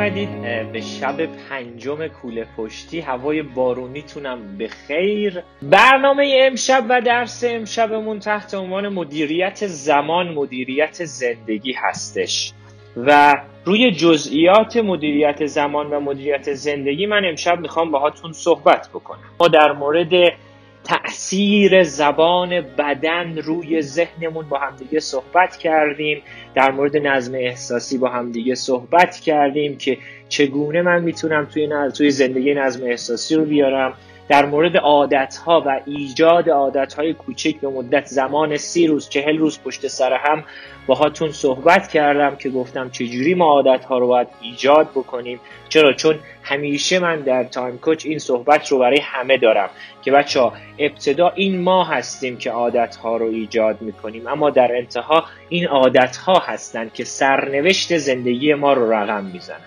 اومدید. به شب پنجم کوله پشتی هوای بارونیتونم به خیر. برنامه امشب و درس امشبمون تحت عنوان مدیریت زمان مدیریت زندگی هستش. و روی جزئیات مدیریت زمان و مدیریت زندگی من امشب می‌خوام باهاتون صحبت بکنم. ما در مورد تاثیر زبان بدن روی ذهنمون با همدیگه صحبت کردیم. در مورد نظم احساسی با همدیگه صحبت کردیم که چگونه من می‌تونم توی, توی زندگی نظم احساسی رو بیارم. در مورد عادت ها و ایجاد عادت های کوچک به مدت زمان سی روز چهل روز پشت سر هم باهاتون صحبت کردم که گفتم چجوری ما عادت ها رو باید ایجاد بکنیم. چرا؟ چون همیشه من در Time Coach این صحبت رو برای همه دارم که بچه ها ابتدا این ما هستیم که عادت ها رو ایجاد می‌کنیم اما در انتها این عادت ها هستند که سرنوشت زندگی ما رو رقم می‌زنن.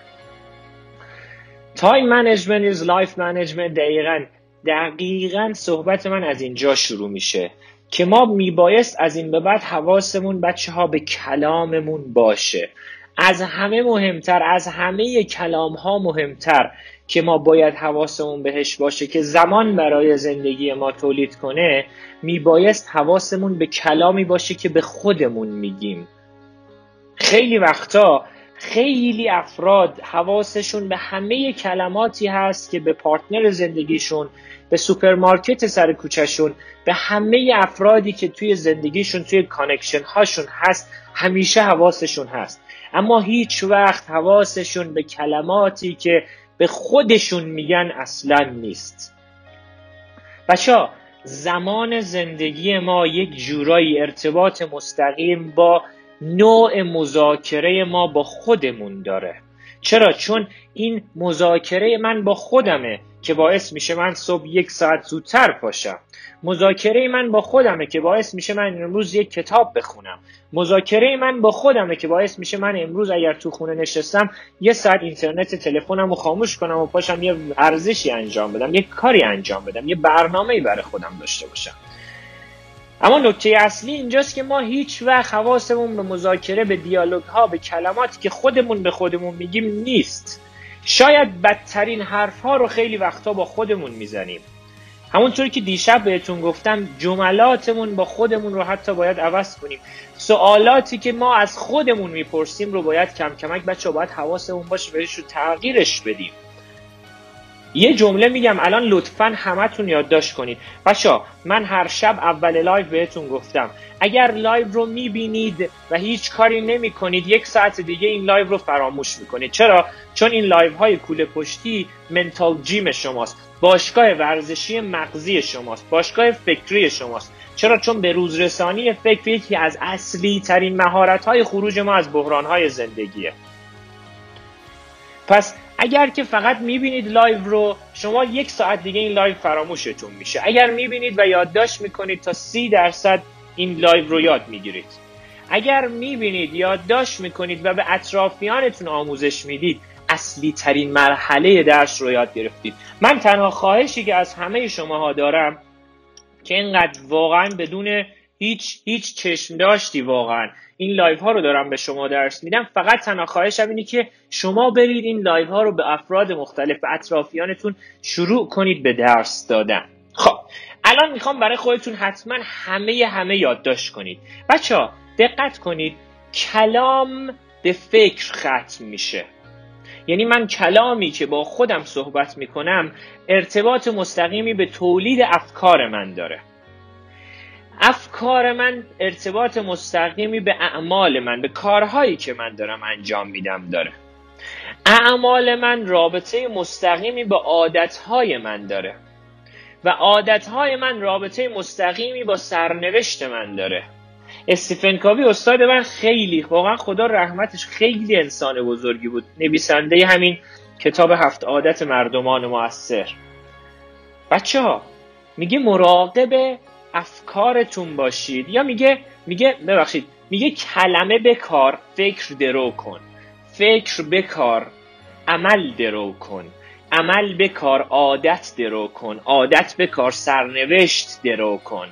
time management is life management دقیقا دقیقا صحبت من از اینجا شروع میشه که ما میبایست از این به بعد حواسمون بچه ها به کلاممون باشه. از همه مهمتر از همه کلام ها مهمتر که ما باید حواسمون بهش باشه که زمان برای زندگی ما تولید کنه میبایست حواسمون به کلامی باشه که به خودمون میگیم. خیلی وقتا خیلی افراد حواسشون به همه کلماتی هست که به پارتنر زندگیشون به سوپرمارکت سر کوچهشون به همه افرادی که توی زندگیشون توی connection هاشون هست همیشه حواسشون هست. اما هیچ وقت حواسشون به کلماتی که به خودشون میگن اصلا نیست. بچه زمان زندگی ما یک جورایی ارتباط مستقیم با نوع مذاکره ما با خودمون داره. چرا؟ چون این مذاکره من با خودمه که باعث میشه من صبح یک ساعت زودتر پاشم مذاکره من با خودمه که باعث میشه من امروز یک کتاب بخونم. مذاکره من با خودمه که باعث میشه من امروز اگر تو خونه نشستم یه ساعت اینترنت تلفنم رو خاموش کنم و پاشم یه ارزشی انجام بدم یه کاری انجام بدم یه برنامه‌ای برای خودم داشته باشم. اما نکته اصلی اینجاست که ما هیچ وقت حواسمون به مذاکره به دیالوگ ها به کلماتی که خودمون به خودمون میگیم نیست. شاید بدترین حرف ها رو خیلی وقتا با خودمون می‌زنیم. همونطوری که دیشب بهتون گفتم جملاتمون با خودمون رو حتی باید عوض کنیم. سوالاتی که ما از خودمون می‌پرسیم رو باید کم کمک بچه باید حواسمون باشه بهش رو تغییرش بدیم. یه جمله میگم الان لطفا همتون یادداشت کنید. بچه من هر شب اول live بهتون گفتم. اگر live رو می‌بینید و هیچ کاری نمی کنید یک ساعت دیگه این live رو فراموش می‌کنید. چرا؟ چون این live های کوله پشتی mental gym شماست. باشگاه ورزشی مغزی شماست. باشگاه فکری شماست. چرا؟ چون به روزرسانی فکر یکی از اصلی ترین مهارت های خروج ما از بحران های زندگیه. پس اگر که فقط می‌بینید live رو شما یک ساعت دیگه این live فراموشتون میشه. اگر می‌بینید و یادداشت می‌کنید تا سی درصد این live رو یاد می‌گیرید. اگر می‌بینید یادداشت می‌کنید و به اطرافیانتون آموزش می‌دید اصلی ترین مرحله درس رو یاد گرفتید. من تنها خواهشی که از همه شماها دارم که اینقدر واقعا بدون هیچ هیچ چشم داشتی واقعا. این live ها رو دارم به شما درس میدم. فقط تنها خواهشم اینه که شما برید این live ها رو به افراد مختلف به اطرافیانتون شروع کنید به درس دادن. خب الان می‌خوام برای خودتون حتما همه همه یادداشت کنید. بچه دقت کنید کلام به فکر ختم میشه. یعنی من کلامی که با خودم صحبت می‌کنم ارتباط مستقیمی به تولید افکار من داره. افکار من ارتباط مستقیمی به اعمال من به کارهایی که من دارم انجام میدم داره. اعمال من رابطه مستقیمی به عادتهای من داره و عادتهای من رابطه مستقیمی با سرنوشت من داره. استیفن کاوی استاد من خیلی واقعا خدا رحمتش خیلی انسان بزرگی بود. نویسنده همین کتاب هفت عادت مردمان موثر بچه ها میگه مراقب افکارتون باشید. یا میگه میگه ببخشید میگه کلمه بکار فکر درو کن. فکر بکار عمل درو کن. عمل بکار عادت درو کن. عادت بکار سرنوشت درو کن.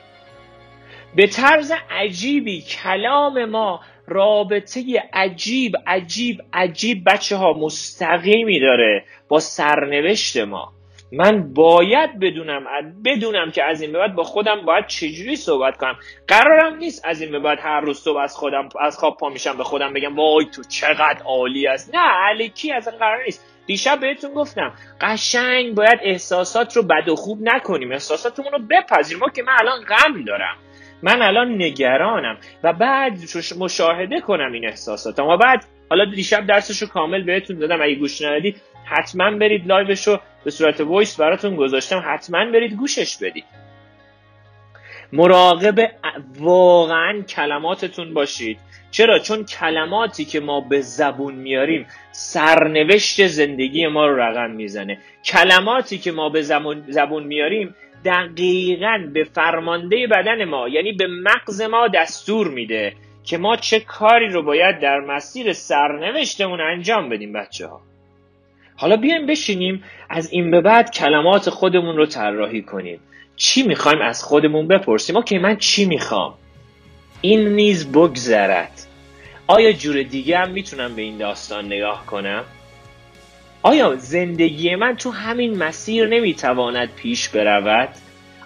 به طرز عجیبی کلام ما رابطه عجیب عجیب عجیب بچه ها مستقیمی داره با سرنوشت ما. من باید بدونم بدونم که از این به بعد با خودم باید چجوری صحبت کنم. قرارم نیست از این به بعد هر روز صبح از خودم از خواب پا میشم به خودم بگم وای تو چقدر عالی است. نه علیکی از این قرار نیست. دیشب بهتون گفتم قشنگ باید احساسات رو بد و خوب نکنیم. احساساتمون رو بپذیریم. که من الان غم دارم. من الان نگرانم. و بعد مشاهده کنم این احساساتم. و بعد حالا دیشب درسش رو کامل بهتون دادم. اگه گوش ندادی حتما برید live ش رو به صورت voice براتون گذاشتم حتما برید گوشش بدید. مراقب واقعا کلماتتون باشید. چرا؟ چون کلماتی که ما به زبون میاریم سرنوشت زندگی ما رو رقم می‌زنه. کلماتی که ما به زبون میاریم دقیقا به فرمانده بدن ما یعنی به مغز ما دستور میده که ما چه کاری رو باید در مسیر سرنوشتمون انجام بدیم بچه ها حالا بیایم بشینیم از این به بعد کلمات خودمون رو طراحی کنیم. چی می‌خوایم از خودمون بپرسیم؟ اوکی من چی می‌خوام؟ این نیز بگذرد. آیا جور دیگه هم می‌تونم به این داستان نگاه کنم؟ آیا زندگی من تو همین مسیر نمی‌تواند پیش برود؟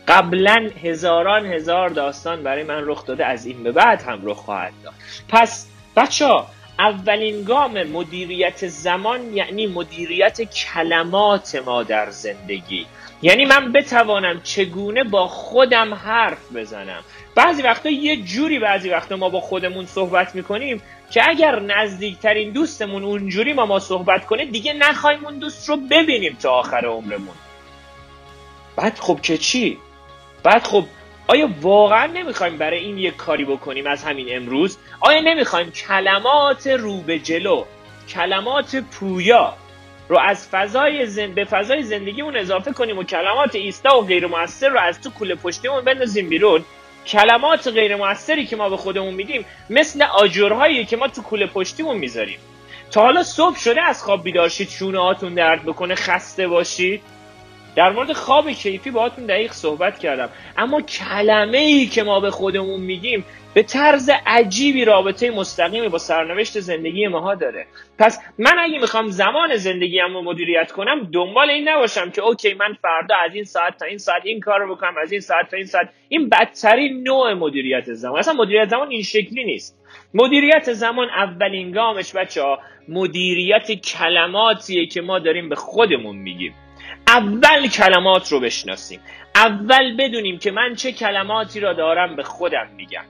قبلا هزاران هزار داستان برای من رخ داده از این به بعد هم رخ خواهد داد. پس بچه ها اولین گام مدیریت زمان یعنی مدیریت کلمات ما در زندگی. یعنی من بتوانم چگونه با خودم حرف بزنم. بعضی وقتا یه جوری بعضی وقتا ما با خودمون صحبت می‌کنیم که اگر نزدیکترین دوستمون اونجوری ما ما صحبت کنه دیگه نخوایم اون دوست رو ببینیم تا آخر عمرمون. بعد خب که چی؟ بعد خب آیا واقعا نمی‌خوایم برای این یک کاری بکنیم از همین امروز؟ آیا نمی‌خوایم کلمات رو به جلو کلمات پویا رو از فضای زن... به فضای زندگیمون اضافه کنیم و کلمات ایستا و غیر موثر رو از تو کوله پشتیمون بندازیم بیرون؟ کلمات غیر موثری که ما به خودمون میدیم مثل آجرهایی که ما تو کوله پشتیمون می‌ذاریم. تا حالا صبح شده از خواب بیدار شید شونه هاتون درد بکنه خسته باشید. در مورد خواب کیفی باهاتون دقیق صحبت کردم. اما کلمه ای که ما به خودمون میگیم به طرز عجیبی رابطه مستقیمی با سرنوشت زندگی ماها داره. پس من اگه می‌خوام زمان زندگیم رو مدیریت کنم دنبال این نباشم که اوکی من فردا از این ساعت تا این ساعت این کار رو بکنم از این ساعت تا این ساعت. این بدترین نوع مدیریت زمان. اصلا مدیریت زمان این شکلی نیست. مدیریت زمان اولین گامش بچه ها مدیریت کلماتیه که ما داریم به خودمون میگیم. اول کلمات رو بشناسیم. اول بدونیم که من چه کلماتی را دارم به خودم میگم.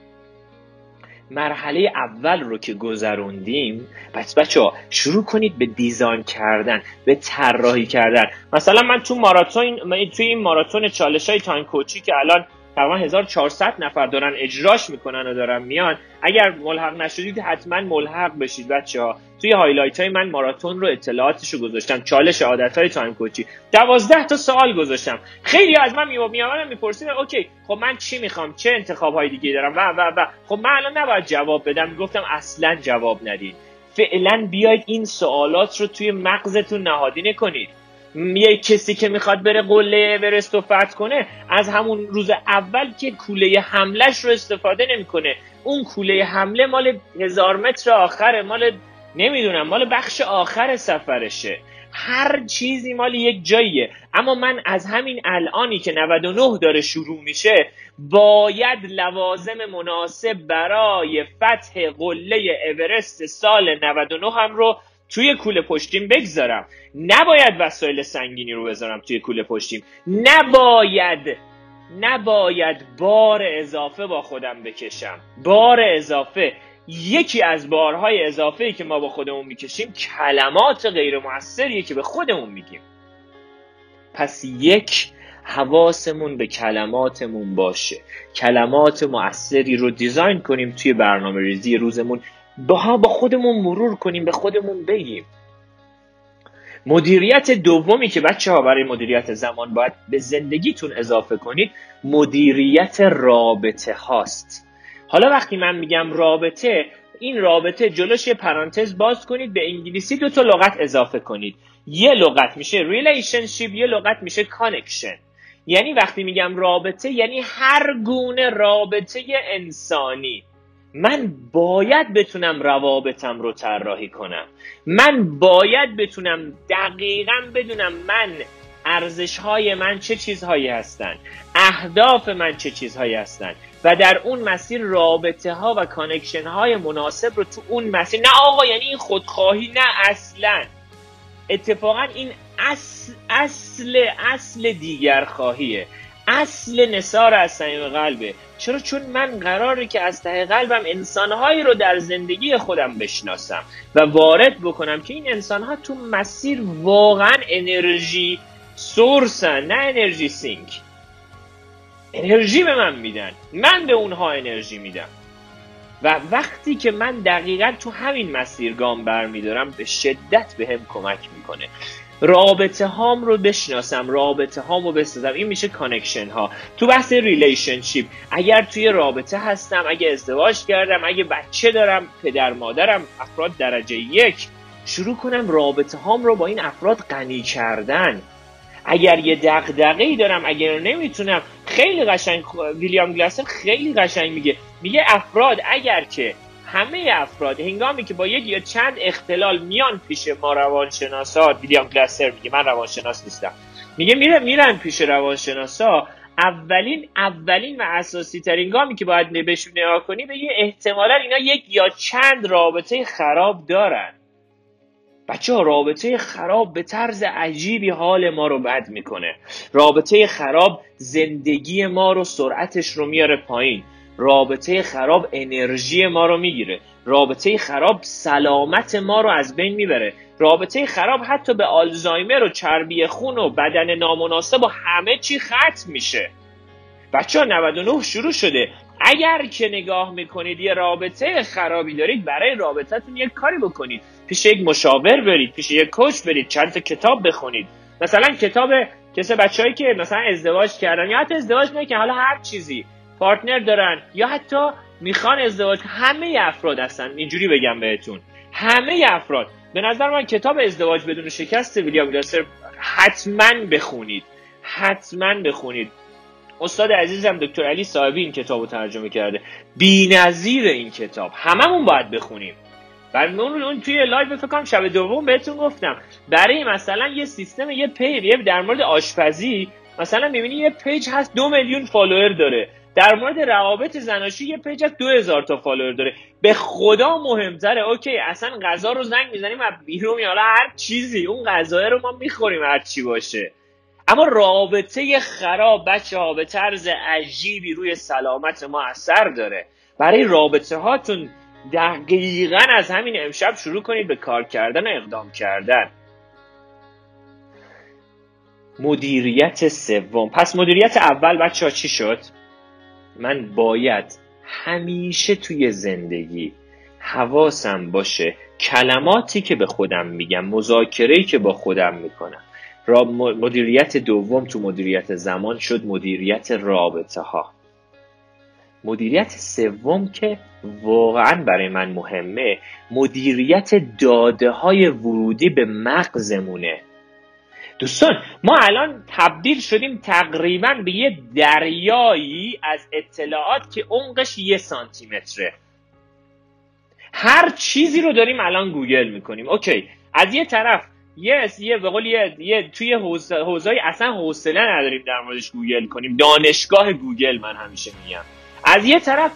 مرحله اول رو که گذروندیم پس بچه ها شروع کنید به design کردن به طراحی کردن. مثلا من تو ماراتون توی این ماراتون چالش های Time Coach ی که الان تقریبا 1400 نفر دارن اجراش می‌کنن و دارن میان. اگر ملحق نشدید حتما ملحق بشید بچه ها توی highlight های من ماراتون رو اطلاعاتش رو گذاشتم. چالش عادت های Time Coach ی. دوازده تا سوال گذاشتم. خیلی از من میآمدن می‌پرسید okay خب من چی می‌خوام؟ چه انتخاب های دیگه دارم؟ و و و خب من الان نباید جواب بدم. گفتم اصلا جواب ندید فعلا بیاید این سوالات رو توی مغزتون نهادینه کنید. یه کسی که می‌خواد بره قله اورست رو فتح کنه از همون روز اول که کوله حملش رو استفاده نمی‌کنه. اون کوله حمله مال هزار متر آخره مال نمی‌دونم مال بخش آخر سفرشه. هر چیزی مال یک جاییه. اما من از همین الانی که 99 داره شروع میشه باید لوازم مناسب برای فتح قله اورست سال 99 هم رو توی کوله پشتیم بگذارم. نباید وسایل سنگینی رو بذارم توی کوله پشتیم. نباید نباید بار اضافه با خودم بکشم. بار اضافه. یکی از بارهای اضافه ای که ما با خودمون می‌کشیم کلمات غیر موثریه که به خودمون میگیم. پس یک حواسمون به کلماتمون باشه. کلمات موثری رو دیزاین کنیم توی برنامه ریزی روزمون. با با خودمون مرور کنیم به خودمون بگیم. مدیریت دومی که بچه ها برای مدیریت زمان باید به زندگیتون اضافه کنید مدیریت رابطه هاست. حالا وقتی من میگم رابطه این رابطه جلوش یه پرانتز باز کنید به انگلیسی دو تا لغت اضافه کنید. یه لغت میشه relationship یه لغت میشه connection یعنی وقتی میگم رابطه یعنی هر گونه رابطه انسانی. من باید بتونم روابطم رو طراحی کنم. من باید بتونم دقیقا بدونم من ارزش های من چه چیزهایی هستن اهداف من چه چیزهایی هستن و در اون مسیر رابطه ها و connection های مناسب رو تو اون مسیر. نه آقا یعنی این خودخواهی نه اصلا. اتفاقا این اصل اصل اصل دیگر خواهیه. اصل نصار از صمیم قلبه. چرا؟ چون من قراره که از ته قلبم انسانهایی رو در زندگی خودم بشناسم و وارد بکنم که این انسانها تو مسیر واقعا انرژی سورسن نه انرژی سینک. انرژی به من میدن. من به اونها انرژی میدم. و وقتی که من دقیقا تو همین مسیر گام برمیدارم به شدت به هم کمک می‌کنه. رابطه هام رو بشناسم رابطه هام رو بسازم. این میشه connection ها. تو بحث relationship اگر توی رابطه هستم اگه ازدواج کردم اگه بچه دارم پدر مادرم افراد درجه یک شروع کنم رابطه هام رو با این افراد غنی کردن. اگر یه دغدغه ای دارم اگر نمی‌تونم خیلی قشنگ ویلیام گلاسر خیلی قشنگ میگه. میگه افراد اگر که همه افراد هنگامی که با یک یا چند اختلال میان پیش ما روانشناسا ویلیام گلاسر میگه من روانشناس نیستم. میگه میره میرن پیش روانشناسا. اولین اولین و اساسی ترین گامی که باید بهشون نگاه کنی به یه احتمالا اینا یک یا چند رابطه خراب دارن. بچه ها رابطه خراب به طرز عجیبی حال ما رو بد می‌کنه. رابطه خراب زندگی ما رو سرعتش رو میاره پایین. رابطه خراب انرژی ما رو می‌گیره. رابطه خراب سلامت ما رو از بین می‌بره. رابطه خراب حتی به آلزایمر و چربی خون و بدن نامناسب و همه چی ختم میشه. بچه ها 99 شروع شده. اگر که نگاه می‌کنید یه رابطه خرابی دارید برای رابطتون یک کاری بکنید. پیش یک مشاور برید پیش یک کوچ برید چند تا کتاب بخونید. مثلا کتاب کسی بچههایی که مثلا ازدواج کردن یا حتی ازدواج نکردن حالا هر چیزی. پارتنر دارن یا حتی می‌خوان ازدواج همه افراد هستن. اینجوری بگم بهتون. همه افراد. به نظر من کتاب ازدواج بدون شکست ویلیام گلاسر حتما بخونید. حتما بخونید. استاد عزیزم دکتر علی صاحبی این کتاب رو ترجمه کرده. بی نظیر این کتاب. هممون باید بخونیم. برای اون اون توی live فکر شب دوم بهتون گفتم. برای مثلا یه سیستم یه page در مورد آشپزی مثلا می‌بینی یه page هست دو میلیون follower داره. در مورد روابط زناشی یه page از دو هزار تا follower داره. به خدا مهمتره. اوکی اصلا غذا رو زنگ می‌زنیم و بیرون حالا هر چیزی اون غذا رو ما می‌خوریم هر چی باشه. اما رابطه خراب بچه ها به طرز عجیبی روی سلامت ما اثر داره. برای رابطه هاتون دقیقا از همین امشب شروع کنید به کار کردن و اقدام کردن. مدیریت سوم. پس مدیریت اول بچه ها چی شد؟ من باید همیشه توی زندگی حواسم باشه کلماتی که به خودم میگم مذاکره که با خودم می‌کنم. را مدیریت دوم تو مدیریت زمان شد مدیریت رابطه ها. مدیریت سوم که واقعا برای من مهمه مدیریت داده های ورودی به مغزمونه. دوستان ما الان تبدیل شدیم تقریبا به یه دریایی از اطلاعات که عمقش یه سانتیمتره. هر چیزی رو داریم الان گوگل می‌کنیم. OK از یه طرف یه یه به قول یه, یه توی حوزه اصلا حوصله نداریم در موردش گوگل کنیم. دانشگاه گوگل من همیشه میگم. از یه طرف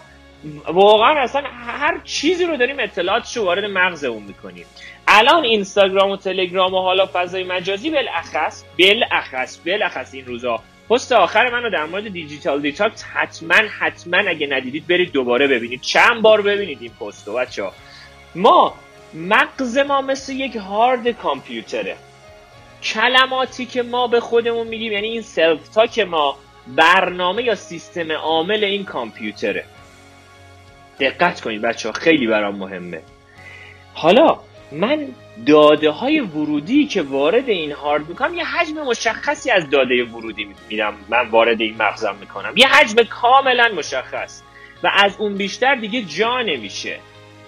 واقعا اصلا هر چیزی رو داریم اطلاعاتش رو وارد مغزمون می‌کنیم. الان اینستاگرام و تلگرام و حالا فضای مجازی بالاخص بالاخص بالاخص این روزا. پست آخر منو در مورد digital detox حتما حتما اگه ندیدید برید دوباره ببینید. چند بار ببینید این پست رو بچه ما مغز ما مثل یک هارد کامپیوتره. کلماتی که ما به خودمون میگیم یعنی این سلف تاک ما برنامه یا سیستم عامل این کامپیوتره. دقت کنید بچه ها خیلی برام مهمه. حالا من داده های ورودی که وارد این هارد می‌کنم یه حجم مشخصی از داده ورودی میدم من وارد این مغزم می‌کنم. یه حجم کاملا مشخص. و از اون بیشتر دیگه جا نمیشه.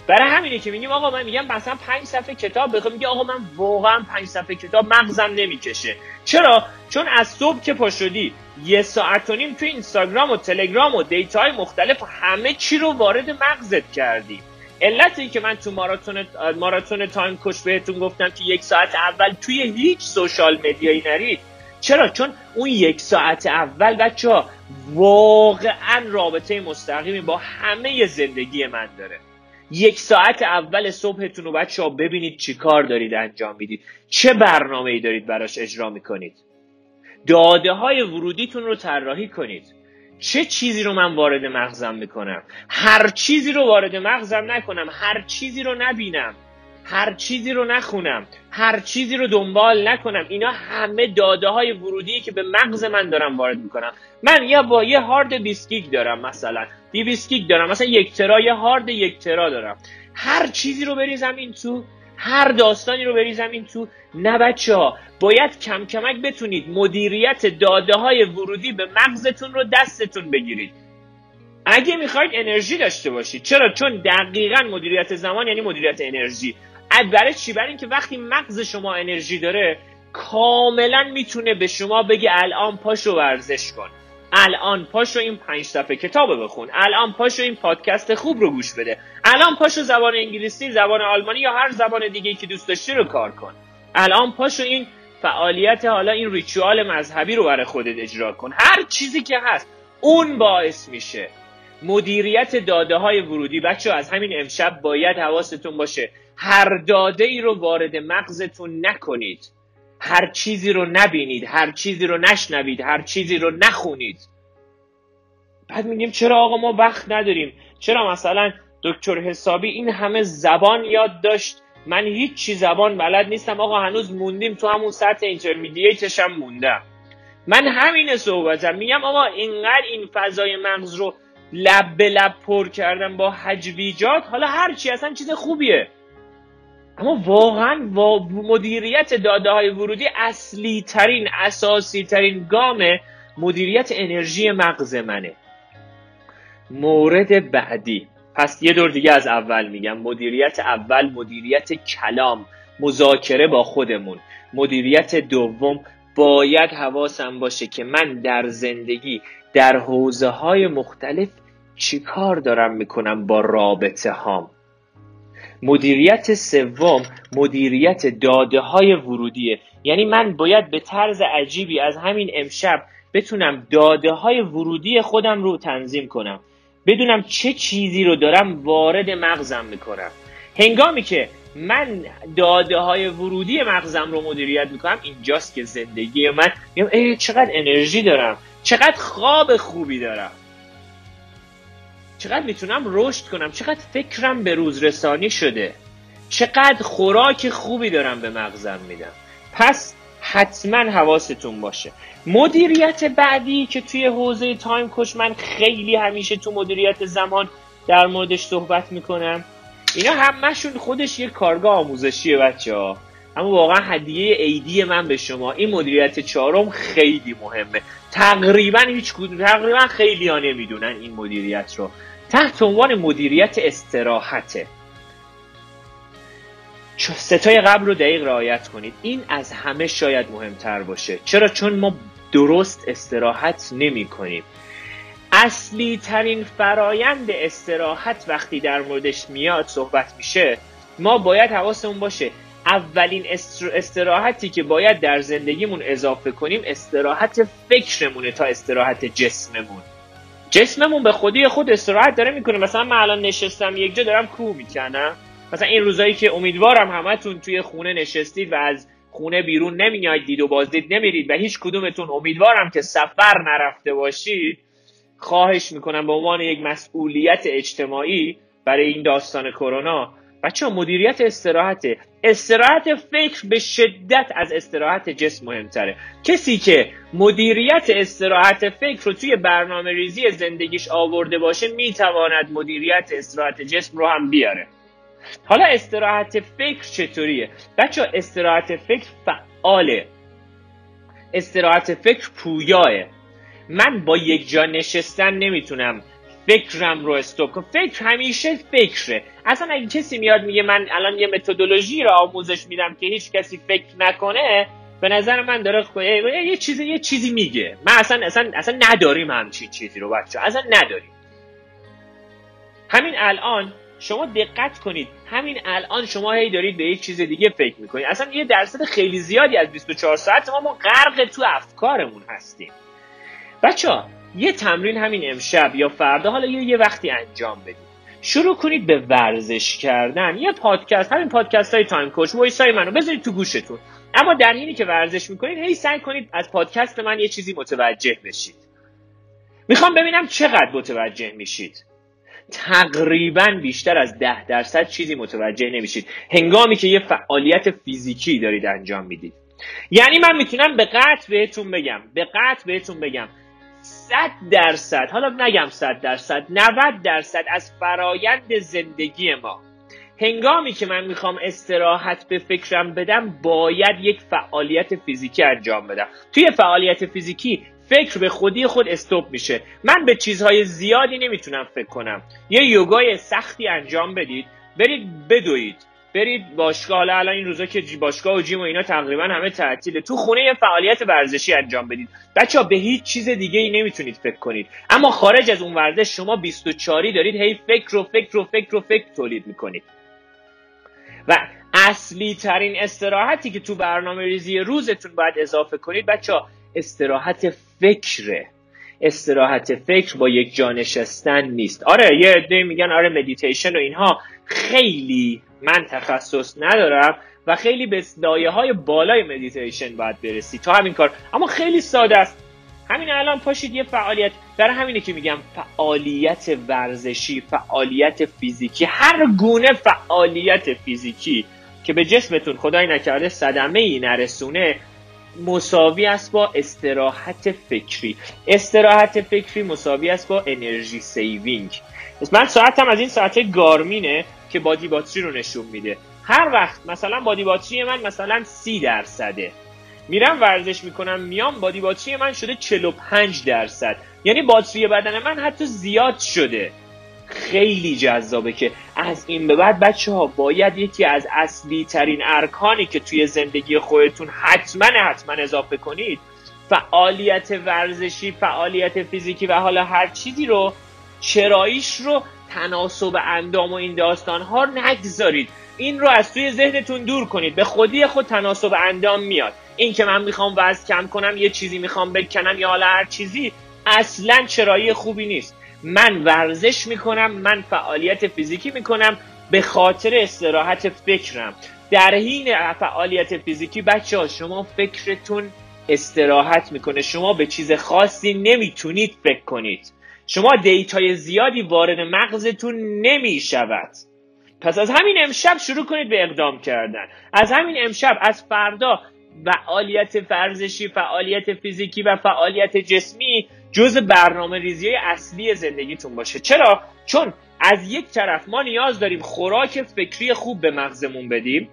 برای همینه که میگیم آقا من میگم مثلا پنج صفحه کتاب بخوام. میگه آقا من واقعا پنج صفحه کتاب مغزم نمی‌کشه. چرا؟ چون از صبح که پا شدی یه ساعت و نیم توی اینستاگرام و تلگرام و data های مختلف همه چی رو وارد مغزت کردی. علت این که من تو ماراتون ماراتون time coach بهتون گفتم که یک ساعت اول توی هیچ social media یی نرید. چرا؟ چون اون یک ساعت اول بچه ها واقعا رابطه مستقیمی با همه زندگی من داره. یک ساعت اول صبحتون رو بچه ها ببینید چی کار دارید انجام می‌دید. چه برنامه ای دارید براش اجرا می‌کنید. داده های ورودیتون رو طراحی کنید. چه چیزی رو من وارد مغزم می‌کنم؟ هر چیزی رو وارد مغزم نکنم. هر چیزی رو نبینم. هر چیزی رو نخونم. هر چیزی رو دنبال نکنم. اینا همه داده های ورودی که به مغز من دارم وارد می‌کنم. من یا با یه هارد بیسکیک دارم مثلا. دی بیسکیک دارم. مثلا یک ترا یه هارد یک ترا دارم. هر چیزی رو بریزم این تو هر داستانی رو بریزم این تو. نه بچه ها باید کم کمک بتونید مدیریت داده های ورودی به مغزتون رو دستتون بگیرید. اگه می‌خواید انرژی داشته باشید. چرا؟ چون دقیقا مدیریت زمان یعنی مدیریت انرژی. برای چی؟ برای اینکه وقتی مغز شما انرژی داره کاملا می‌تونه به شما بگه الان پاشو ورزش کن. الان پاشو این پنج صفحه کتاب بخون. الان پاشو این پادکست خوب رو گوش بده. الان پاشو زبان انگلیسی زبان آلمانی یا هر زبان دیگه که دوست داشتی رو کار کن. الان پاشو این فعالیت حالا این ریچوال مذهبی رو برای خودت اجرا کن. هر چیزی که هست اون باعث میشه. مدیریت داده های ورودی. بچه از همین امشب باید حواستون باشه. هر داده ای رو وارد مغزتون نکنید. هر چیزی رو نبینید هر چیزی رو نشنوید هر چیزی رو نخونید. بعد میگیم چرا آقا ما وقت نداریم؟ چرا مثلا دکتر حسابی این همه زبان یاد داشت؟ من هیچی زبان بلد نیستم. آقا هنوز موندیم تو همون سطح هم موندم. من همین صحبتم. میگم آقا اینقدر این فضای مغز رو لب به لب پر کردم با حجویجات. حالا هرچی اصلا چیز خوبیه. اما واقعا مدیریت داده های ورودی اصلی ترین اساسی ترین گام مدیریت انرژی مغز منه. مورد بعدی. پس یه دور دیگه از اول میگم. مدیریت اول مدیریت کلام مذاکره با خودمون. مدیریت دوم باید حواسم باشه که من در زندگی در حوزه های مختلف چیکار دارم می‌کنم با رابطه هام مدیریت سوم مدیریت داده های ورودیه یعنی من باید به طرز عجیبی از همین امشب بتونم داده های ورودی خودم رو تنظیم کنم. بدونم چه چیزی رو دارم وارد مغزم می‌کنم. هنگامی که من داده های ورودی مغزم رو مدیریت می‌کنم اینجاست که زندگی من. میگم ای چقدر انرژی دارم. چقدر خواب خوبی دارم. چقدر می‌تونم رشد کنم؟ چقدر فکرم به روز رسانی شده؟ چقدر خوراک خوبی دارم به مغزم میدم؟ پس حتما حواستون باشه. مدیریت بعدی که توی حوزه تایم کوچ من خیلی همیشه تو مدیریت زمان در موردش صحبت می‌کنم. اینا همهشون خودش یه کارگاه آموزشیه بچه ها اما واقعا هدیه ایدی من به شما. این مدیریت چهارم خیلی مهمه. تقریبا هیچ تقریبا خیلی ها نمی‌دونن این مدیریت رو. تحت عنوان مدیریت استراحته. ستای قبل رو دقیق رعایت کنید. این از همه شاید مهمتر باشه. چرا؟ چون ما درست استراحت نمی کنیم. اصلی ترین فرایند استراحت وقتی در موردش میاد صحبت میشه ما باید حواسمون باشه. اولین استراحتی که باید در زندگیمون اضافه کنیم استراحت فکرمونه تا استراحت جسممون. جسممون به خودی خود استراحت داره می‌کنه. مثلا من الان نشستم یک جا دارم کوه می‌کنم. مثلا این روزایی که امیدوارم همتون توی خونه نشستید و از خونه بیرون نمیاید دید و بازدید نمیرید و هیچ کدومتون امیدوارم که سفر نرفته باشید خواهش می‌کنم به عنوان یک مسئولیت اجتماعی برای این داستان کرونا. بچه مدیریت استراحته. استراحت فکر به شدت از استراحت جسم مهمتره. کسی که مدیریت استراحت فکر رو توی برنامه ریزی زندگیش آورده باشه می‌تواند مدیریت استراحت جسم رو هم بیاره. حالا استراحت فکر چطوریه؟ بچه استراحت فکر فعاله. استراحت فکر پویاه. من با یک جا نشستن نمی‌تونم فکرم رو استوب کنم فکر همیشه فکره. اصلا اگه کسی میاد میگه من الان یه متدولوژی رو آموزش میدم که هیچ کسی فکر نکنه به نظر من داره یه چیزی یه چیزی میگه. من اصلا اصلا اصلا نداریم همچین چیزی رو بچه اصلا نداریم. همین الان شما دقت کنید. همین الان شما هی دارید به یک چیز دیگه فکر می‌کنید. اصلا یه درصد خیلی زیادی از 24 ساعت ما ما غرق تو افکارمون هستیم. بچه یه تمرین همین امشب یا فردا حالا یه, یه وقتی انجام بدید. شروع کنید به ورزش کردن. یه پادکست همین پادکست های time coach voice های منو بذارید تو گوشتون. اما در حینی که ورزش می‌کنید هی سعی کنید از پادکست من یه چیزی متوجه بشید. می‌خوام ببینم چقدر متوجه میشید. تقریبا بیشتر از ده درصد چیزی متوجه نمیشید. هنگامی که یه فعالیت فیزیکی دارید انجام می‌دید. یعنی من می‌تونم به قطع بهتون بگم به قطع بهتون بگم. صد درصد حالا نگم صد درصد 90 درصد از فرایند زندگی ما. هنگامی که من می‌خوام استراحت به فکرم بدم باید یک فعالیت فیزیکی انجام بدم. توی فعالیت فیزیکی فکر به خودی خود استوب میشه. من به چیزهای زیادی نمی‌تونم فکر کنم. یه یوگای سختی انجام بدید برید بدوید. برید باشگاه حالا الان این روزا که باشگاه و gym و اینا تقریبا همه تعطیله. تو خونه یه فعالیت ورزشی انجام بدید. بچه ها به هیچ چیز دیگه ای نمی‌تونید فکر کنید. اما خارج از اون ورزش شما 24 دارید هی فکر و فکر و فکر و فکر تولید می‌کنید. و اصلی ترین استراحتی که تو برنامه ریزی روزتون باید اضافه کنید بچه استراحت فکره. استراحت فکر با یک جا نشستن نیست. آره یه عده میگن آره مدیتیشن و اینها خیلی من تخصص ندارم و خیلی به لایه های بالای مدیتیشن باید برسی. تا همین کار. اما خیلی ساده است. همین الان پاشید یه فعالیت. در همینه که میگم فعالیت ورزشی فعالیت فیزیکی هر گونه فعالیت فیزیکی که به جسمتون خدای نکرده صدمه ای نرسونه مساوی است با استراحت فکری. استراحت فکری مساوی است با energy saving من ساعتم از این ساعت گارمینه. که بادی باتری رو نشون میده. هر وقت مثلا بادی باتری من مثلا سی درصده. میرم ورزش می‌کنم میام بادی باتری من شده 45 درصد. یعنی باتری بدن من حتی زیاد شده. خیلی جذابه که از این به بعد بچه ها باید یکی از اصلی ترین ارکانی که توی زندگی خودتون حتما حتما اضافه کنید فعالیت ورزشی فعالیت فیزیکی و حالا هر چیزی رو چراییش رو تناسب اندام و این داستان ها نگذارید. این رو از توی ذهنتون دور کنید. به خودی خود تناسب اندام میاد. این که من می‌خوام وزن کم کنم یه چیزی می‌خوام بکنم یا حالا هر چیزی اصلا چرایی خوبی نیست. من ورزش می‌کنم من فعالیت فیزیکی می‌کنم به خاطر استراحت فکرم. در حین فعالیت فیزیکی بچه ها شما فکرتون استراحت می‌کنه. شما به چیز خاصی نمی‌تونید فکر کنید. شما دیتای زیادی وارد مغزتون نمی‌شود. پس از همین امشب شروع کنید به اقدام کردن. از همین امشب از فردا فعالیت ورزشی فعالیت فیزیکی و فعالیت جسمی جز برنامه ریزی اصلی زندگیتون باشه. چرا؟ چون از یک طرف ما نیاز داریم خوراک فکری خوب به مغزمون بدیم.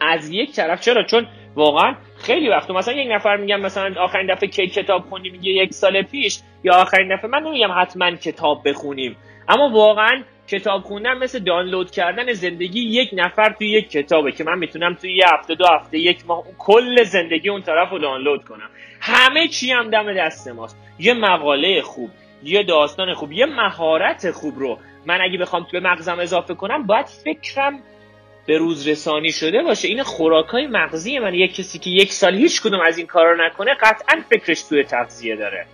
از یک طرف چرا؟ چون واقعا خیلی وقت مثلا یک نفر میگم مثلا آخرین دفعه کی کتاب خوندی میگه یک سال پیش یا آخرین دفعه من نمیگم حتما کتاب بخونیم. اما واقعا کتاب خوندن مثل دانلود کردن زندگی یک نفر توی یک کتابه که من می‌تونم توی یه هفته دو هفته یک ماه کل زندگی اون طرف رو دانلود کنم. همه چی هم دم دست ماست. یه مقاله خوب یه داستان خوب یه مهارت خوب رو من اگه بخوام به مغزم اضافه کنم باید فکرم به روز رسانی شده باشه. این خوراکای مغزی من یک کسی که یک سال هیچ کدوم از این کارا نکنه قطعا فکرش توی تغذیه داره.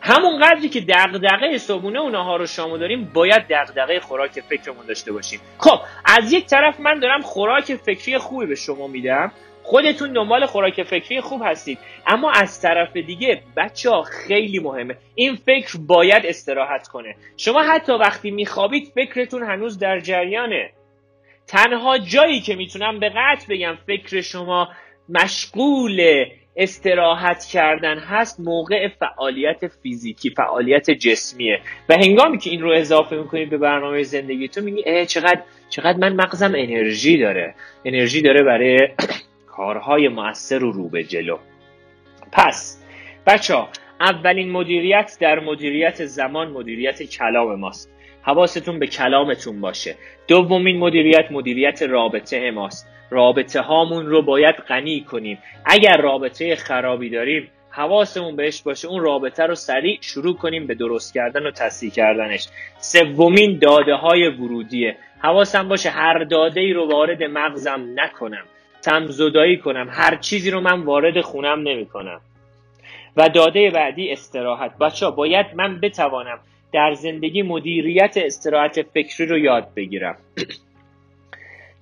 همون قدری که دغدغه صبحونه و نهار و شامو داریم باید دغدغه خوراک فکرمون داشته باشیم. خب از یک طرف من دارم خوراک فکری خوبی به شما میدم. خودتون دنبال خوراک فکری خوب هستید. اما از طرف دیگه بچه ها خیلی مهمه. این فکر باید استراحت کنه. شما حتی وقتی میخوابید فکرتون هنوز در جریانه. تنها جایی که می‌تونم به قطع بگم فکر شما مشغول استراحت کردن هست موقع فعالیت فیزیکی فعالیت جسمیه. و هنگامی که این رو اضافه می‌کنید به برنامه زندگی تو میگی اه چقدر چقدر من مغزم انرژی داره. انرژی داره برای کارهای موثر و رو به جلو. پس بچه ها اولین مدیریت در مدیریت زمان مدیریت کلام ماست. حواستون به کلامتون باشه. دومین مدیریت مدیریت رابطه ماست. رابطه هامون رو باید غنی کنیم. اگر رابطه خرابی داریم حواسمون بهش باشه. اون رابطه رو سریع شروع کنیم به درست کردن و تصحیح کردنش. سومین داده های ورودیه. حواسم باشه هر داده ای رو وارد مغزم نکنم. تمزدایی کنم. هر چیزی رو من وارد خونم نمی کنم و داده بعدی استراحت. بچه باید من بتوانم در زندگی مدیریت استراحت فکری رو یاد بگیرم.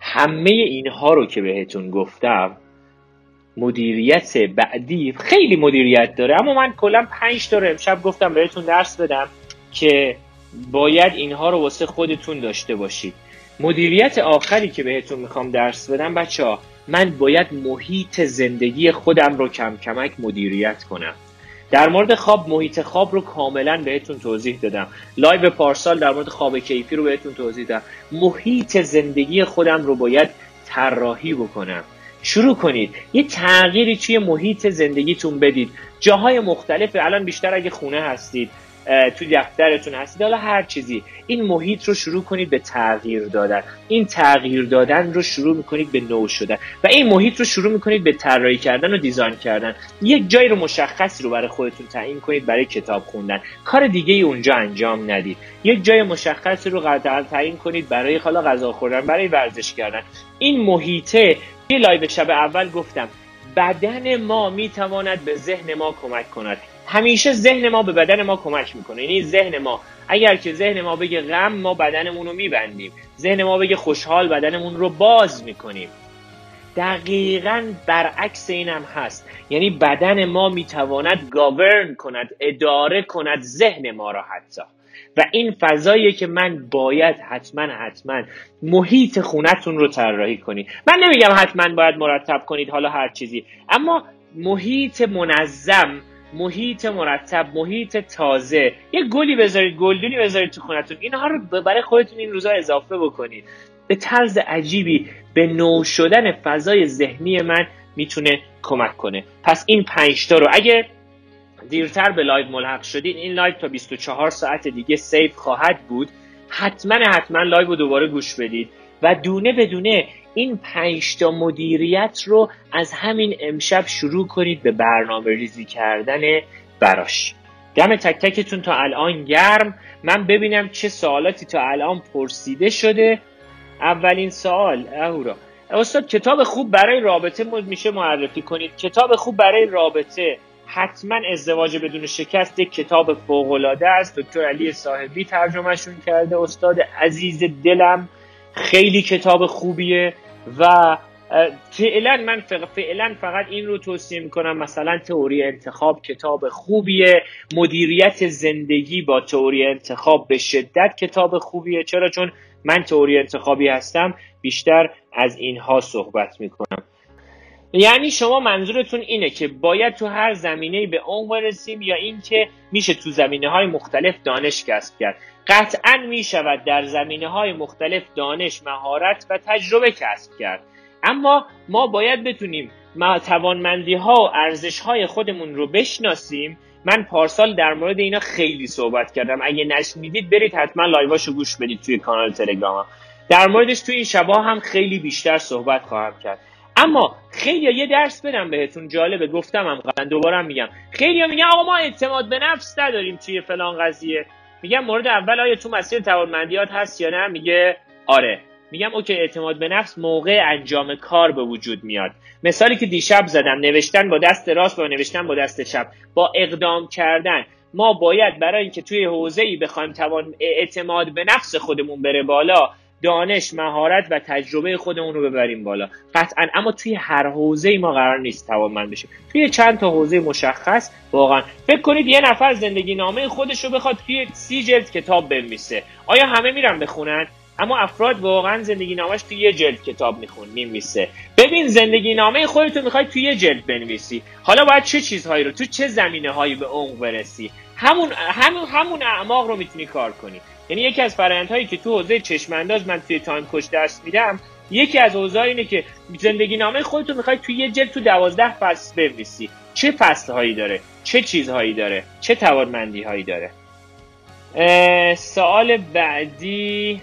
همه اینها رو که بهتون گفتم مدیریت بعدی خیلی مدیریت داره اما من کلا پنج تا رو امشب گفتم بهتون درس بدم که باید اینها رو واسه خودتون داشته باشید. مدیریت آخری که بهتون می‌خوام درس بدم بچه ها من باید محیط زندگی خودم رو کم کمک مدیریت کنم. در مورد خواب محیط خواب رو کاملا بهتون توضیح دادم. لایو پارسال در مورد خواب کیفی رو بهتون توضیح دادم. محیط زندگی خودم رو باید طراحی بکنم. شروع کنید. یه تغییری توی محیط زندگیتون بدید. جاهای مختلف الان بیشتر اگه خونه هستید تو دفترتون هستید. حالا هر چیزی. این محیط رو شروع کنید به تغییر دادن. این تغییر دادن رو شروع می‌کنید به نو شدن. و این محیط رو شروع می‌کنید به طراحی کردن و design کردن. یک جایی رو مشخصی رو برای خودتون تعیین کنید برای کتاب خوندن. کار دیگه ای اونجا انجام ندید. یک جای مشخصی رو تعیین کنید برای حالا غذا خوردن برای ورزش کردن. این محیطه یه live شب اول گفتم. بدن ما می‌تواند به ذهن ما کمک کند. همیشه ذهن ما به بدن ما کمک می‌کنه. یعنی ذهن ما اگر که ذهن ما بگه غم ما بدنمون رو میبندیم. ذهن ما بگه خوشحال بدنمون رو باز می‌کنیم. دقیقا برعکس این هم هست. یعنی بدن ما می‌تواند گاورن کند اداره کند ذهن ما را حتی. و این فضاییه که من باید حتما حتما محیط خونتون رو طراحی کنید. من نمیگم حتما باید مرتب کنید حالا هر چیزی. اما محیط منظم محیط مرتب محیط تازه. یه گلی بذارید گلدونی بذارید تو خونتون. اینها رو برای خودتون این روزا اضافه بکنید. به طرز عجیبی به نو شدن فضای ذهنی من می‌تونه کمک کنه. پس این پنج رو اگه دیرتر به live ملحق شدید این live تا 24 ساعت دیگه save خواهد بود. حتما حتما live رو دوباره گوش بدید. و دونه به دونه این پنج تا مدیریت رو از همین امشب شروع کنید به برنامه ریزی کردن براش. دم تک تکتون تا الان گرم. من ببینم چه سوالاتی تا الان پرسیده شده. اولین سوال اهورا. استاد کتاب خوب برای رابطه میشه معرفی کنید. کتاب خوب برای رابطه. حتما ازدواج بدون شکست یک کتاب فوقالعاده است. دکتر علی صاحبی ترجمهشون کرده. استاد عزیز دلم. خیلی کتاب خوبیه و فعلا من فعلا فقط این رو توصیه می‌کنم مثلا تئوری انتخاب کتاب خوبیه مدیریت زندگی با تئوری انتخاب به شدت کتاب خوبیه. چرا؟ چون من تئوری انتخابی هستم بیشتر از اینها صحبت می‌کنم. یعنی شما منظورتون اینه که باید تو هر زمینه به عمق برسیم یا اینکه میشه تو زمینه های مختلف دانش کسب کرد. قطعا می‌شود در زمینه های مختلف دانش مهارت و تجربه کسب کرد. اما ما باید بتونیم توانمندی ها و ارزش های خودمون رو بشناسیم. من پارسال در مورد اینا خیلی صحبت کردم. اگه نشنیدید برید حتما لایواشو گوش بدید توی کانال تلگرام در موردش توی این شبا هم خیلی بیشتر صحبت خواهم کرد. اما خیلی یه درس بدم بهتون. جالبه گفتم هم قبلا. دوباره میگم. خیلی میگن آقا ما اعتماد به نفس نداریم توی فلان قضیه. میگم مورد اول آیا تو مسیر توانمندیات هست یا نه؟ میگه آره. میگم اوکی اعتماد به نفس موقع انجام کار به وجود میاد. مثالی که دیشب زدم نوشتن با دست راست با نوشتن با دست چپ. با اقدام کردن. ما باید برای اینکه توی حوزه ای بخوایم توان اعتماد به نفس خودمون بره بالا دانش مهارت و تجربه خودمون رو ببریم بالا. قطعا اما توی هر حوزه ای ما قرار نیست توانمند بشیم. توی چند تا حوزه مشخص واقعا. فکر کنید یه نفر زندگی نامه خودش رو بخواد توی سی جلد کتاب بنویسه. آیا همه میرن بخونن؟ اما افراد واقعا زندگی نامش توی یه جلد کتاب میخون میمیسه ببین زندگی نامه خودتو می‌خوای توی یه جلد بنویسی. حالا باید چه چیزهایی رو تو چه زمینه هایی به عمق برسی؟ همون همون همون اعماق رو می‌تونی کار کنی. یعنی یکی از فرآیندهایی که تو حوزه چشم انداز من توی تایم کوچ درس میدم یکی از حوزه اینه که زندگی نامه خودتو می‌خوای توی یه جلد تو دوازده فصل بنویسی. چه فصل هایی داره؟ چه چیزهایی داره؟ چه توانمندی هایی داره سوال بعدی.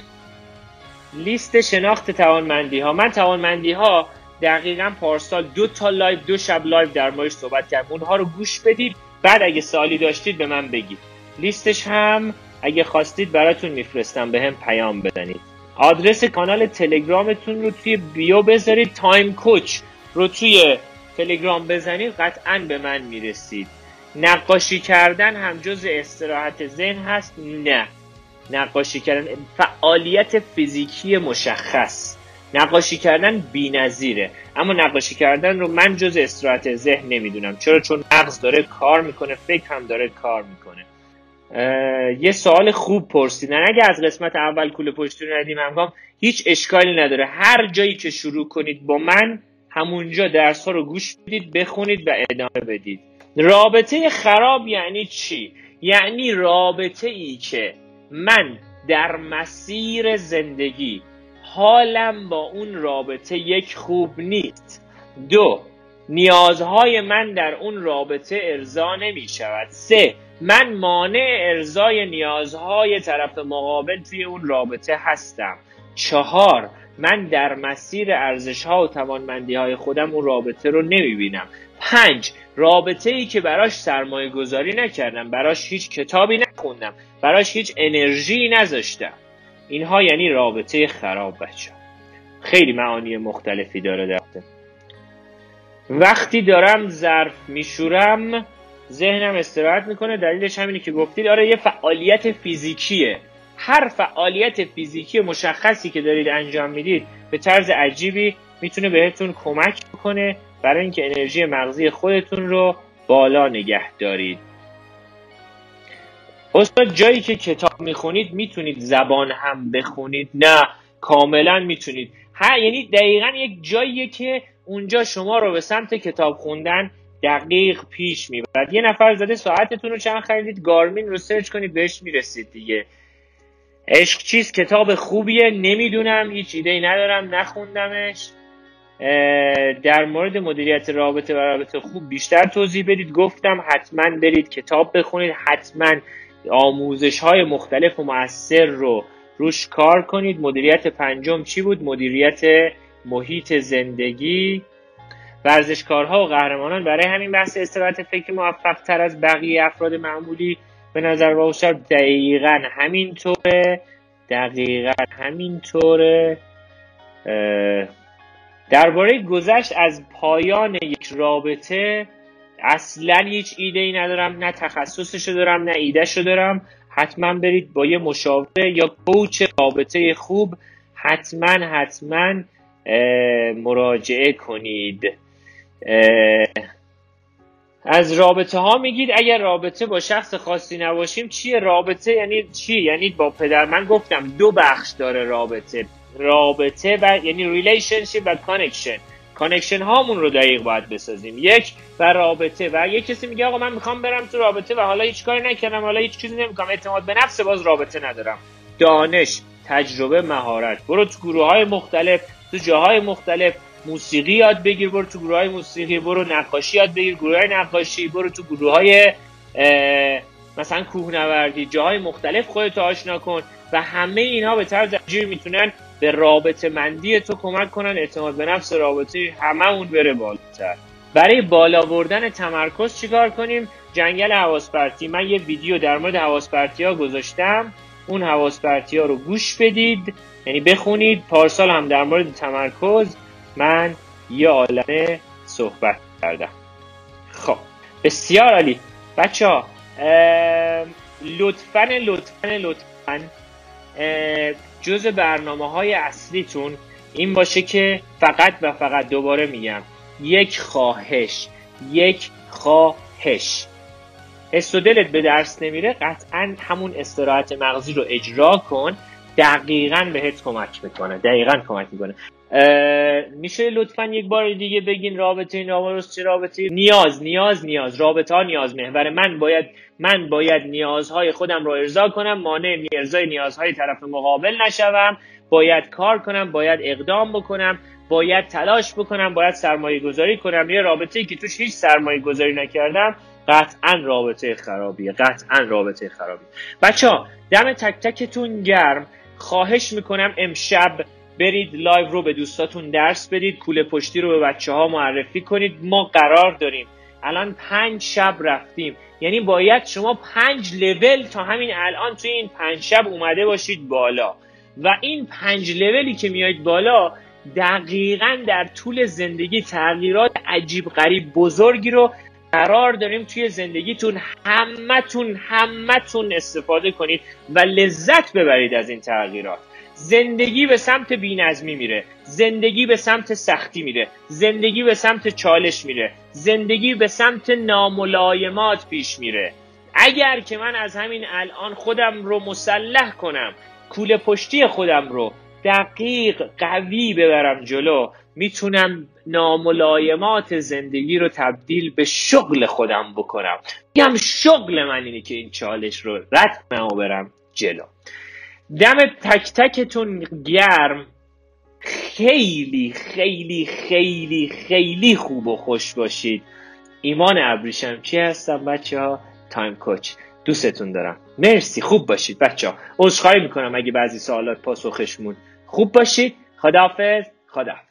لیست شناخت توانمندی ها من توانمندی ها دقیقا پارسال دو تا live دو شب live در موردش صحبت کردم. اونها رو گوش بدید. بعد اگه سوالی داشتید به من بگید. لیستش هم اگه خواستید براتون میفرستم بهم پیام بدید. آدرس کانال تلگرامتون رو توی bio بذارید. time coach رو توی تلگرام بزنید قطعا به من می‌رسید. نقاشی کردن هم جز استراحت ذهن هست؟ نه. نقاشی کردن فعالیت فیزیکی مشخص. نقاشی کردن بی‌نظیره. اما نقاشی کردن رو من جز استراحت ذهن نمی‌دونم. چرا؟ چون مغز داره کار می‌کنه فکر هم داره کار می‌کنه. یه سوال خوب پرسیدن اگه از قسمت اول کوله پشتی رو ندیم همگام هیچ اشکالی نداره. هر جایی که شروع کنید با من همونجا درس ها رو گوش بدید بخونید و ادامه بدید. رابطه خراب یعنی چی؟ یعنی رابطه ای که من در مسیر زندگی حالم با اون رابطه یک خوب نیست. دو نیازهای من در اون رابطه ارضا نمی شود سه من مانع ارزای نیازهای طرف مقابل توی اون رابطه هستم. چهار من در مسیر ارزش ها و توانمندی های خودم اون رابطه رو نمی بینم پنج رابطه ای که براش سرمایه گذاری نکردم براش هیچ کتابی نخوندم براش هیچ انرژی نذاشتم. اینها یعنی رابطه خراب بچه خیلی معانی مختلفی داره در وقتی دارم ظرف میشورم ذهنم استراحت می‌کنه. دلیلش همینه که گفتید آره یه فعالیت فیزیکیه. هر فعالیت فیزیکی مشخصی که دارید انجام می‌دید به طرز عجیبی می‌تونه بهتون کمک بکنه برای اینکه انرژی مغزی خودتون رو بالا نگه دارید. استاد جایی که کتاب می‌خونید می‌تونید زبان هم بخونید. نه کاملا می‌تونید. ها یعنی دقیقا یک جاییه که اونجا شما رو به سمت کتاب خوندن دقیق پیش می‌برد یه نفر زده ساعتتون رو چند خریدید؟ گارمین رو سرچ کنید بهش می‌رسید دیگه. عشق چیز کتاب خوبیه؟ نمی‌دونم هیچ ایده ای ندارم نخوندمش. در مورد مدیریت رابطه و رابطه خوب بیشتر توضیح بدید. گفتم حتما برید کتاب بخونید حتما آموزش های مختلف و مؤثر رو روش کار کنید. مدیریت پنجم چی بود؟ مدیریت محیط زندگی. ورزشکارها و قهرمانان. برای همین بحث استراحت فکر موفق تر از بقیه افراد معمولی به نظر واقع دقیقا همینطوره. دقیقا همینطوره. درباره گذشت از پایان یک رابطه اصلا هیچ ایده ای ندارم نه تخصصشو دارم نه ایدهشو دارم. حتما برید با یه مشاوره یا کوچ رابطه خوب حتما حتما مراجعه کنید. از رابطه ها میگید اگر رابطه با شخص خاصی نباشیم چیه؟ رابطه یعنی چی؟ یعنی با پدر؟ من گفتم دو بخش داره رابطه. رابطه و یعنی relationship و connection connection هامون رو دقیق باید بسازیم. یک و رابطه. و یک کسی میگه آقا من می‌خوام برم تو رابطه و حالا هیچ کاری نکردم حالا هیچ چیزی نمی‌کنم اعتماد به نفس باز رابطه ندارم. دانش تجربه مهارت. برو تو گروه های مختلف تو جاهای مختلف. موسیقی یاد بگیر برو تو گروه های موسیقی برو نقاشی یاد بگیر گروه های نقاشی برو تو گروه های مثلا کوهنوردی جاهای مختلف خودت آشنا کن و همه اینا به طرز تجیر می‌تونن به رابطه مندی تو کمک کنن. اعتماد به نفس رابطه اون بره بالاتر. برای بالا بردن تمرکز چیکار کنیم؟ جنگل حواس من یه ویدیو در مورد حواس ها گذاشتم. اون حواس ها رو گوش بدید یعنی بخونید. پارسال هم در مورد تمرکز. من یه عالمه صحبت کردم. خب بسیار عالی. بچه ها لطفا لطفا لطفا جز برنامه های اصلیتون این باشه که فقط و فقط دوباره میگم. یک خواهش یک خواهش. حس دلت به درس نمیره قطعا همون استراحت مغزی رو اجرا کن دقیقا بهت کمک می‌کنه دقیقا کمک می‌کنه. میشه لطفا یک بار دیگه بگین رابطه نامرس چه رابطه نیاز نیاز نیاز. رابطه ها نیاز محور. من باید من باید نیازهای خودم رو ارضا کنم. مانع ارضای نیازهای طرف مقابل نشوم. باید کار کنم باید اقدام بکنم باید تلاش بکنم باید سرمایه گذاری کنم. یه رابطه ای که توش هیچ سرمایه گذاری نکردم قطعا رابطه خرابیه قطعا رابطه خرابی بچه ها دم تک تکتون گرم. خواهش می‌کنم امشب برید live رو به دوستاتون آدرس بدید کوله پشتی رو به بچه ها معرفی کنید. ما قرار داریم. الان پنج شب رفتیم. یعنی باید شما پنج لول تا همین الان توی این پنج شب اومده باشید بالا. و این پنج لولی که میایید بالا دقیقا در طول زندگی تغییرات عجیب غریب بزرگی رو قرار داریم توی زندگیتون همتون همتون استفاده کنید و لذت ببرید از این تغییرات. زندگی به سمت بینظمی میره. زندگی به سمت سختی میره. زندگی به سمت چالش میره. زندگی به سمت ناملایمات پیش میره. اگر که من از همین الان خودم رو مسلح کنم کوله پشتی خودم رو دقیق قوی ببرم جلو می‌تونم ناملایمات زندگی رو تبدیل به شغل خودم بکنم. میگم شغل من اینه که این چالش رو رد برم جلو. دم تک تکتون گرم. خیلی خیلی خیلی خیلی خوب و خوش باشید. ایمان ابریشم چی هستم بچه ها تایم کوچ. دوستتون دارم. مرسی. خوب باشید بچه ها عذرخواهی می‌کنم اگه بعضی سوالات پاسخشمون خوب باشید. خداحافظ. خداحافظ.